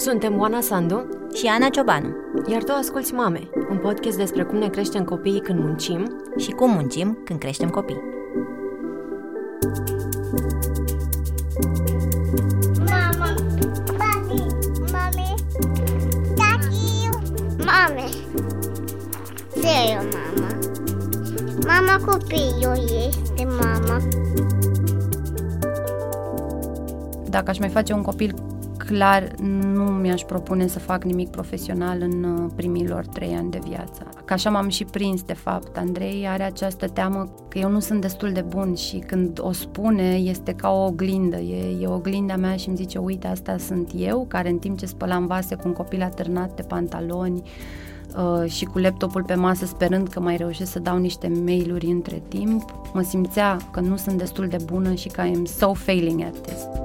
Suntem Oana Sandu și Ana Ciobanu. Iar tu asculți Mame, un podcast despre cum ne creștem copiii când muncim și cum muncim când creștem copii. Mama, papi, mami, tati, mame. Zero, mama. Mama copilul este mama. Dacă aș mai face un copil clar, nu mi-aș propune să fac nimic profesional în uh, primilor trei ani de viață. Ca așa m-am și prins, de fapt. Andrei are această teamă că eu nu sunt destul de bun și când o spune este ca o oglindă. E, e oglinda mea și îmi zice, uite, asta sunt eu, care în timp ce spălam vase cu un copil atârnat de pantaloni, Uh, și cu laptopul pe masă sperând că mai reușesc să dau niște mail-uri între timp, mă simțea că nu sunt destul de bună și că I'm so failing at this.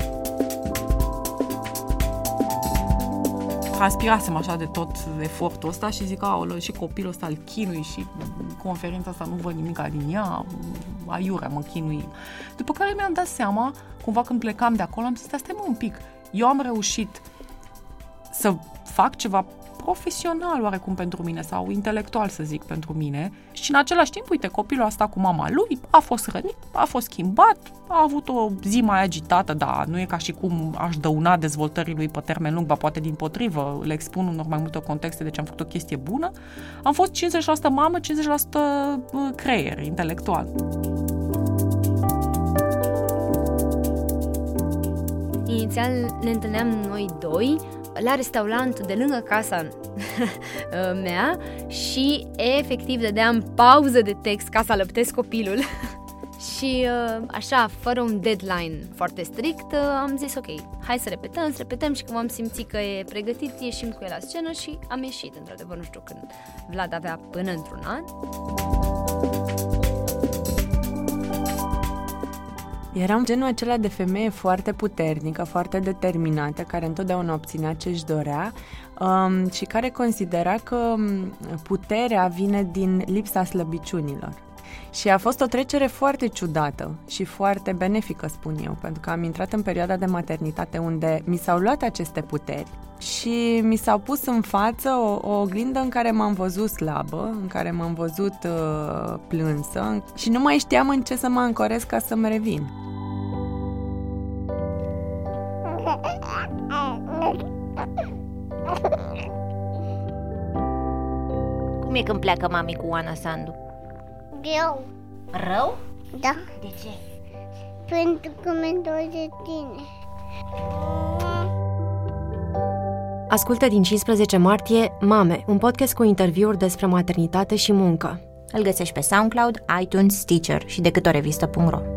Transpirasem așa de tot efortul ăsta și zic, aolă, și copilul ăsta îl chinui și conferința asta nu văd nimic din ea, aiurea mă chinui. După care mi-am dat seama, cumva când plecam de acolo, am zis, stai mă un pic, eu am reușit să fac ceva profesional oarecum pentru mine sau intelectual să zic pentru mine și în același timp, uite, copilul ăsta cu mama lui a fost rănit, a fost schimbat, a avut o zi mai agitată, dar nu e ca și cum aș dăuna dezvoltării lui pe termen lung, ba poate din potrivă, le expun în mai multe contexte, deci am făcut o chestie bună. Am fost 50% mamă, 50% creier intelectual. Inițial ne întâlneam noi doi la restaurant de lângă casa mea și efectiv dădeam pauză de text ca să alăptesc copilul și așa, fără un deadline foarte strict, am zis ok, hai să repetăm, să repetăm și când am simțit că e pregătit, ieșim cu el la scenă și am ieșit, într-adevăr, nu știu când Vlad avea până într-un an. Eram genul acela de femeie foarte puternică, foarte determinată, care întotdeauna obținea ce își dorea um, și care considera că um, puterea vine din lipsa slăbiciunilor. Și a fost o trecere foarte ciudată și foarte benefică, spun eu, pentru că am intrat în perioada de maternitate unde mi s-au luat aceste puteri și mi s-au pus în față o, o oglindă în care m-am văzut slabă, în care m-am văzut uh, plânsă și nu mai știam în ce să mă ancorez ca să-mi revin. Cum e când pleacă mami cu Oana Sandu? Greu. Rău? Da. De ce? Pentru că mi de tine. Ascultă din 15 martie Mame, un podcast cu interviuri despre maternitate și muncă. Îl găsești pe SoundCloud, iTunes, Stitcher și decât o revistă.ro.